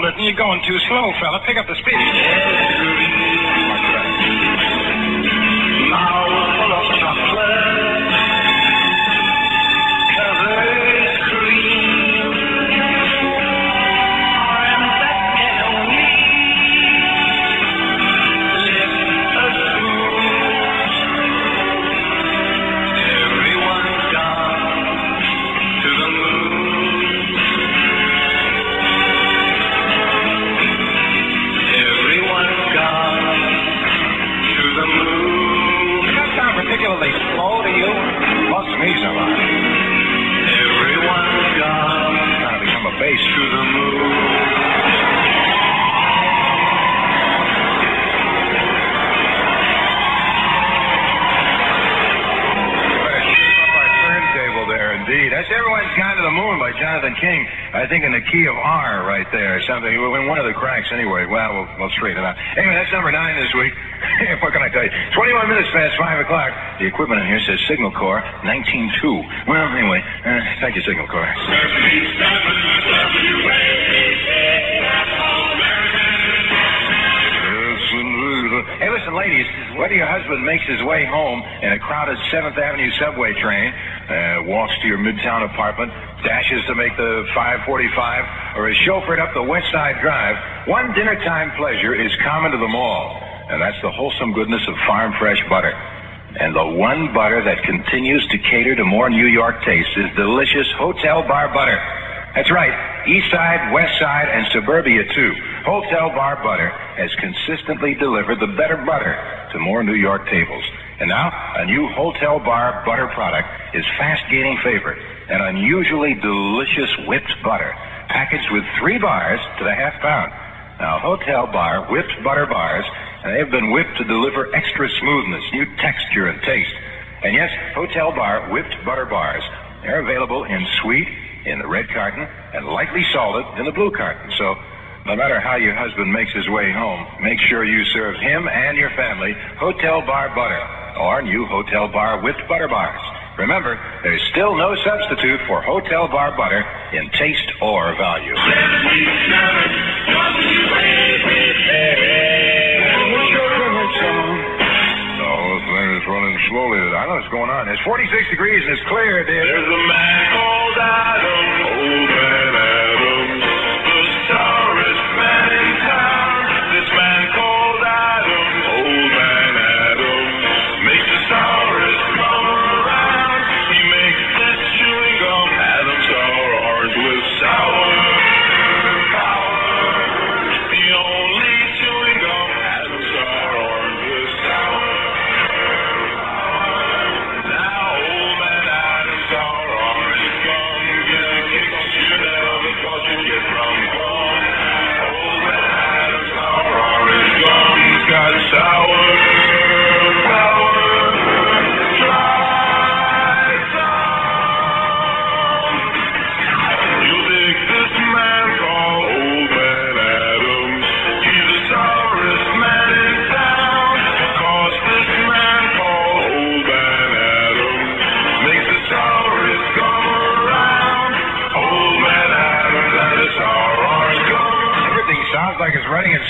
hold it and you're going too slow, fella. Pick up the speed. Jonathan King. I think in the key of R right there. Something in one of the cracks anyway. Well, we'll, we'll straighten it out. Anyway, that's number nine this week. what can I tell you? 21 minutes past 5 o'clock. The equipment in here says Signal Corps 19.2. Well, anyway, uh, thank you, Signal Corps. Hey, listen, ladies, whether your husband makes his way home in a crowded 7th Avenue subway train, uh, walks to your midtown apartment, dashes to make the 545, or is chauffeured up the West Side Drive, one dinner time pleasure is common to them all, and that's the wholesome goodness of farm fresh butter. And the one butter that continues to cater to more New York tastes is delicious Hotel Bar Butter. That's right. East Side, West Side, and Suburbia, too. Hotel Bar Butter has consistently delivered the better butter to more New York tables. And now, a new Hotel Bar Butter product is fast gaining favor. An unusually delicious whipped butter, packaged with three bars to the half pound. Now, Hotel Bar whipped butter bars, and they've been whipped to deliver extra smoothness, new texture, and taste. And yes, Hotel Bar whipped butter bars. They're available in sweet, in the red carton, and lightly salted in the blue carton. So, no matter how your husband makes his way home, make sure you serve him and your family Hotel Bar Butter or new Hotel Bar whipped butter bars. Remember, there's still no substitute for Hotel Bar Butter in taste or value. Oh, this thing is running slowly. I know what's going on. It's 46 degrees and it's clear, dear. There's a man called Adam, old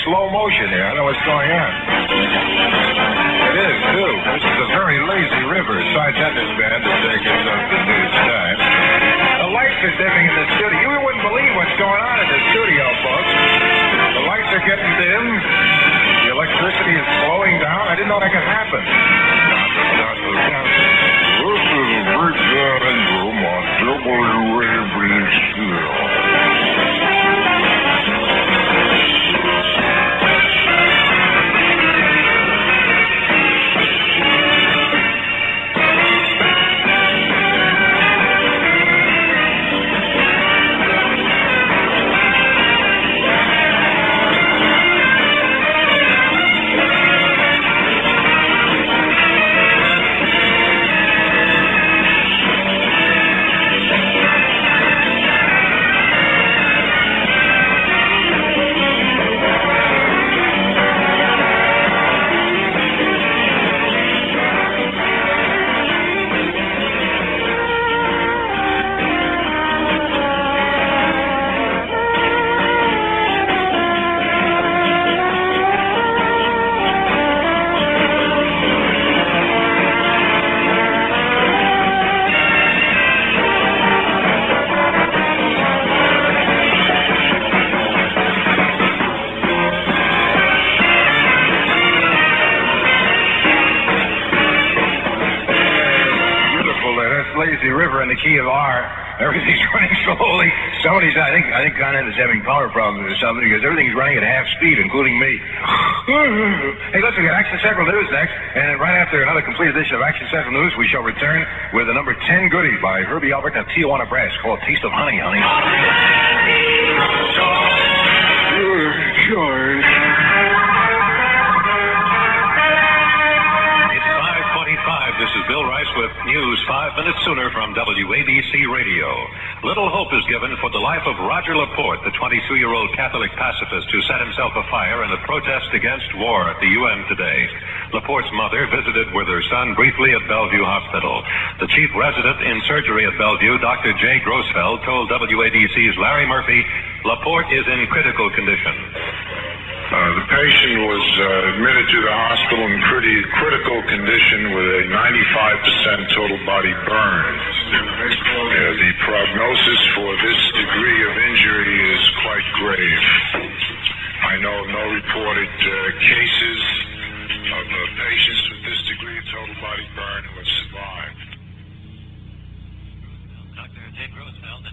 slow motion here. I know what's going on. It is, too. This is a very lazy river. Besides that, this band is taking some vintage time. The lights are dimming in the studio. You wouldn't believe what's going on in the studio, key of R. Everything's running slowly. Somebody's, I think, I think Con Ed is having power problems or something because everything's running at half speed, including me. hey, listen, we got Action Central News next, and right after another complete edition of Action Central News, we shall return with the number 10 goodie by Herbie Alpert and Tijuana Brass called Taste of Honey, honey. George. It's WABC Radio. Little hope is given for the life of Roger Laporte, the 22-year-old Catholic pacifist who set himself afire in a protest against war at the UN today. Laporte's mother visited with her son briefly at Bellevue Hospital. The chief resident in surgery at Bellevue, Dr. Jay Grosfeld, told WABC's Larry Murphy Laporte is in critical condition. Uh, the patient was uh, admitted to the hospital in pretty critical condition with a 95% total body burn. the prognosis for this degree of injury is quite grave. I know of no reported uh, cases of patients with this degree of total body burn who have survived. Dr. Roosevelt,